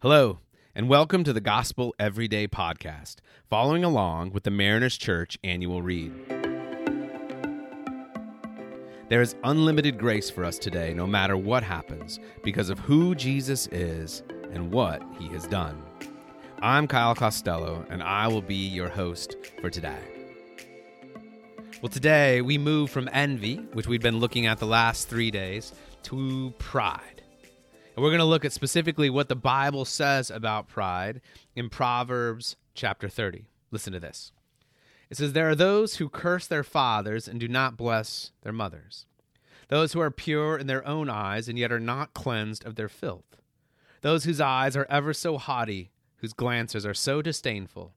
Hello, and welcome to the Gospel Everyday Podcast, following along with the Mariners Church annual read. There is unlimited grace for us today, no matter what happens, because of who Jesus is and what he has done. I'm Kyle Costello, and I will be your host for today. Well, today we move from envy, which we've been looking at the last three days, to pride. And we're going to look at specifically what the Bible says about pride in Proverbs chapter 30. Listen to this. It says, There are those who curse their fathers and do not bless their mothers, those who are pure in their own eyes and yet are not cleansed of their filth, those whose eyes are ever so haughty, whose glances are so disdainful,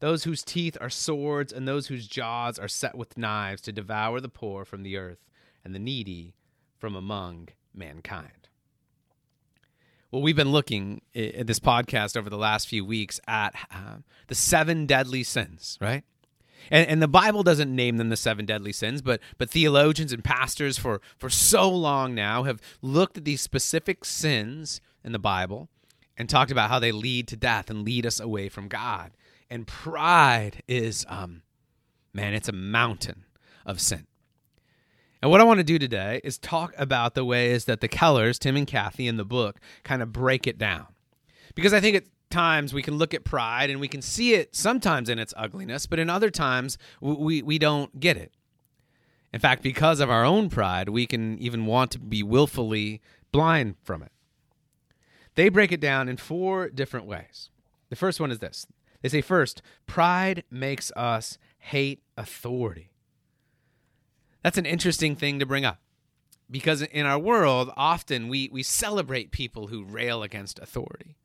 those whose teeth are swords and those whose jaws are set with knives to devour the poor from the earth and the needy from among mankind. Well, we've been looking at this podcast over the last few weeks at uh, the seven deadly sins, right? And, and, the Bible doesn't name them the seven deadly sins, but but theologians and pastors for for so long now have looked at these specific sins in the Bible and talked about how they lead to death and lead us away from God. And pride is, um, man, it's a mountain of sin. And what I want to do today is talk about the ways that the Kellers, Tim and Kathy, in the book kind of break it down. Because I think at times we can look at pride and we can see it sometimes in its ugliness, but in other times we, we don't get it. In fact, because of our own pride, we can even want to be willfully blind from it. They break it down in four different ways. The first one is this they say, first, pride makes us hate authority. That's an interesting thing to bring up because in our world, often we, we celebrate people who rail against authority.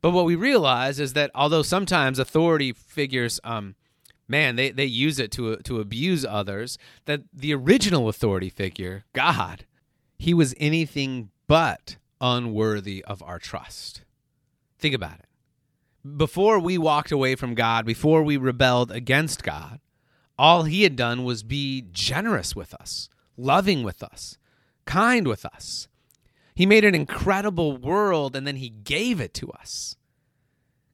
But what we realize is that although sometimes authority figures, um, man, they, they use it to, to abuse others, that the original authority figure, God, he was anything but unworthy of our trust. Think about it. Before we walked away from God, before we rebelled against God, all he had done was be generous with us, loving with us, kind with us. He made an incredible world and then he gave it to us.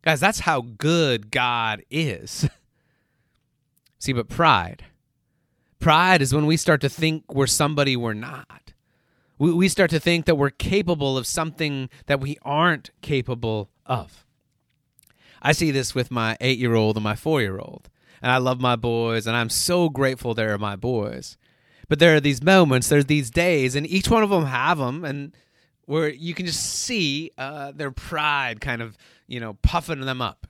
Guys, that's how good God is. See, but pride. Pride is when we start to think we're somebody we're not. We we start to think that we're capable of something that we aren't capable of. I see this with my eight year old and my four year old and I love my boys, and I'm so grateful they're my boys. But there are these moments, there's these days, and each one of them have them, and where you can just see uh, their pride kind of, you know, puffing them up.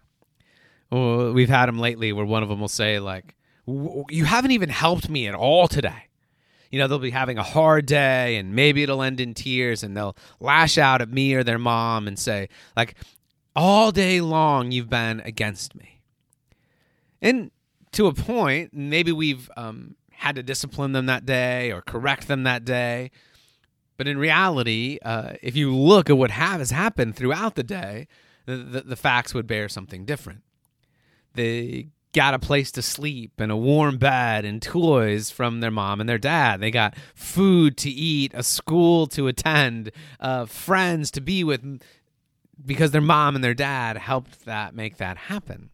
Well, we've had them lately where one of them will say, like, you haven't even helped me at all today. You know, they'll be having a hard day and maybe it'll end in tears and they'll lash out at me or their mom and say, like, all day long you've been against me. And to a point, maybe we've um, had to discipline them that day or correct them that day. But in reality, uh, if you look at what has happened throughout the day, the, the, the facts would bear something different. They got a place to sleep and a warm bed and toys from their mom and their dad. They got food to eat, a school to attend, uh, friends to be with, because their mom and their dad helped that make that happen.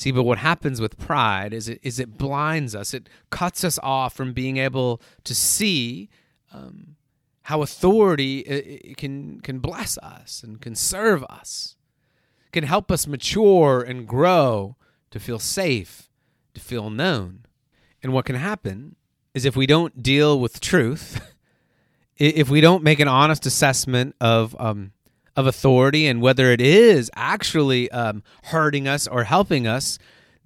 See, but what happens with pride is it is it blinds us. It cuts us off from being able to see um, how authority can can bless us and can serve us, can help us mature and grow to feel safe, to feel known. And what can happen is if we don't deal with truth, if we don't make an honest assessment of um, of authority and whether it is actually um, hurting us or helping us,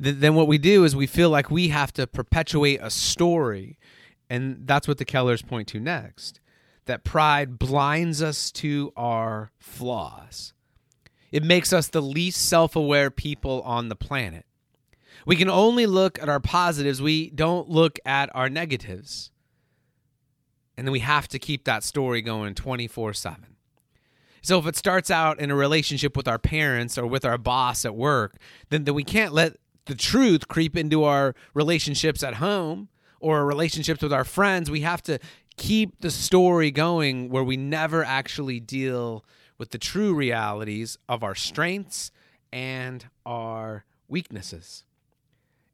th- then what we do is we feel like we have to perpetuate a story. And that's what the Kellers point to next that pride blinds us to our flaws. It makes us the least self aware people on the planet. We can only look at our positives, we don't look at our negatives. And then we have to keep that story going 24 7. So if it starts out in a relationship with our parents or with our boss at work, then, then we can't let the truth creep into our relationships at home or relationships with our friends. We have to keep the story going where we never actually deal with the true realities of our strengths and our weaknesses.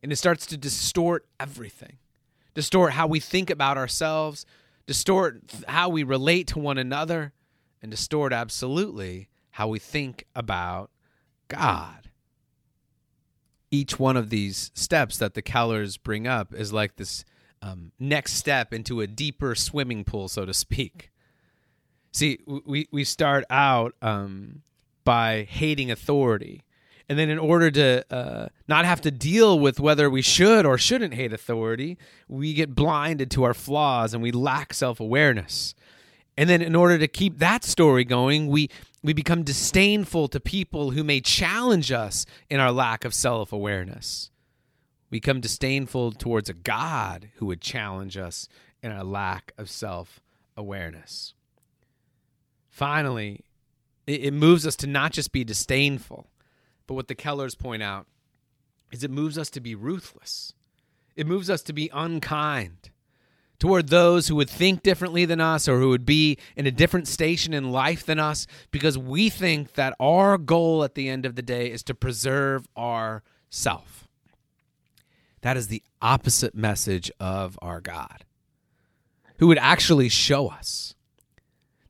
And it starts to distort everything, distort how we think about ourselves, distort how we relate to one another, and distort absolutely how we think about God. Each one of these steps that the Kellers bring up is like this um, next step into a deeper swimming pool, so to speak. See, we, we start out um, by hating authority. And then, in order to uh, not have to deal with whether we should or shouldn't hate authority, we get blinded to our flaws and we lack self awareness. And then, in order to keep that story going, we, we become disdainful to people who may challenge us in our lack of self awareness. We become disdainful towards a God who would challenge us in our lack of self awareness. Finally, it, it moves us to not just be disdainful, but what the Kellers point out is it moves us to be ruthless. It moves us to be unkind toward those who would think differently than us or who would be in a different station in life than us because we think that our goal at the end of the day is to preserve our self. That is the opposite message of our God, who would actually show us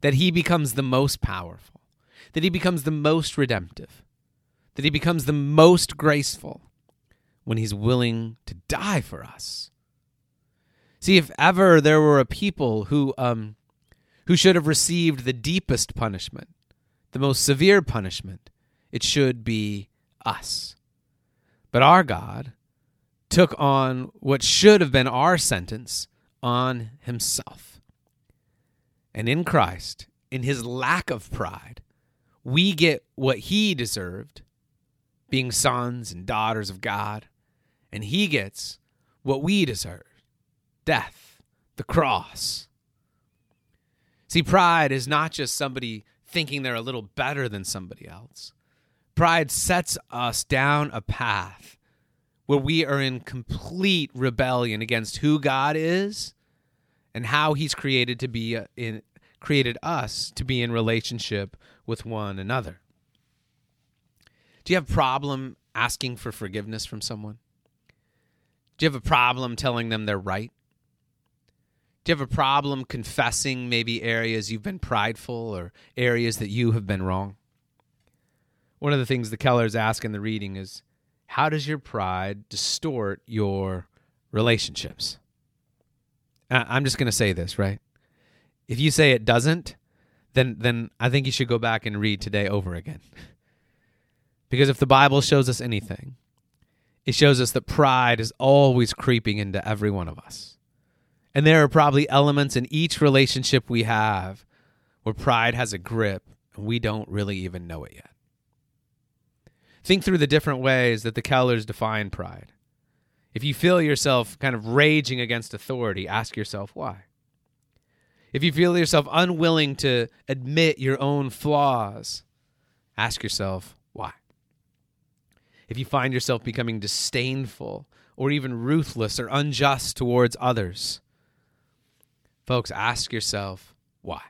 that he becomes the most powerful, that he becomes the most redemptive, that he becomes the most graceful when he's willing to die for us. See, if ever there were a people who um, who should have received the deepest punishment, the most severe punishment, it should be us. But our God took on what should have been our sentence on himself. And in Christ, in his lack of pride, we get what he deserved, being sons and daughters of God, and he gets what we deserve death, the cross. See, pride is not just somebody thinking they're a little better than somebody else. Pride sets us down a path where we are in complete rebellion against who God is and how he's created to be uh, in created us to be in relationship with one another. Do you have a problem asking for forgiveness from someone? Do you have a problem telling them they're right? You have a problem confessing maybe areas you've been prideful or areas that you have been wrong? One of the things the Kellers ask in the reading is how does your pride distort your relationships? I'm just going to say this, right? If you say it doesn't, then then I think you should go back and read today over again. because if the Bible shows us anything, it shows us that pride is always creeping into every one of us. And there are probably elements in each relationship we have where pride has a grip and we don't really even know it yet. Think through the different ways that the Kellers define pride. If you feel yourself kind of raging against authority, ask yourself why. If you feel yourself unwilling to admit your own flaws, ask yourself why. If you find yourself becoming disdainful or even ruthless or unjust towards others, folks, ask yourself why.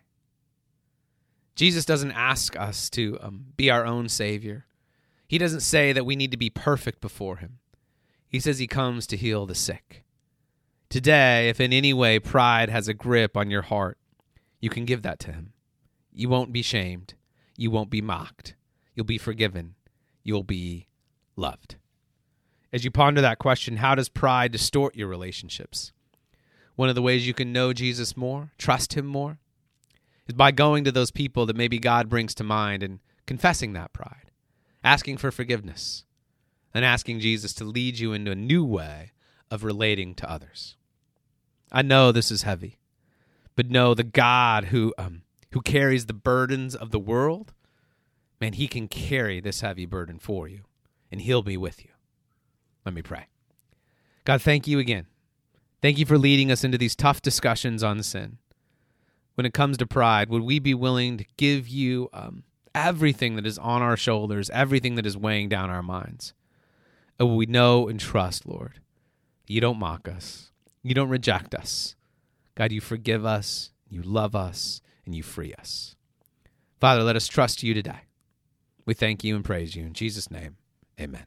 Jesus doesn't ask us to um, be our own Savior. He doesn't say that we need to be perfect before Him. He says He comes to heal the sick. Today, if in any way pride has a grip on your heart, you can give that to Him. You won't be shamed. You won't be mocked. You'll be forgiven. You'll be loved. As you ponder that question, how does pride distort your relationships? One of the ways you can know Jesus more, trust Him more, is by going to those people that maybe God brings to mind and confessing that pride, asking for forgiveness, and asking Jesus to lead you into a new way of relating to others. I know this is heavy, but know the God who um, who carries the burdens of the world, man, he can carry this heavy burden for you, and he'll be with you. Let me pray. God, thank you again. Thank you for leading us into these tough discussions on sin. When it comes to pride, would we be willing to give you um, everything that is on our shoulders, everything that is weighing down our minds? And we know and trust, Lord, you don't mock us, you don't reject us. God, you forgive us, you love us, and you free us. Father, let us trust you today. We thank you and praise you. In Jesus' name, amen.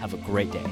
have a great day.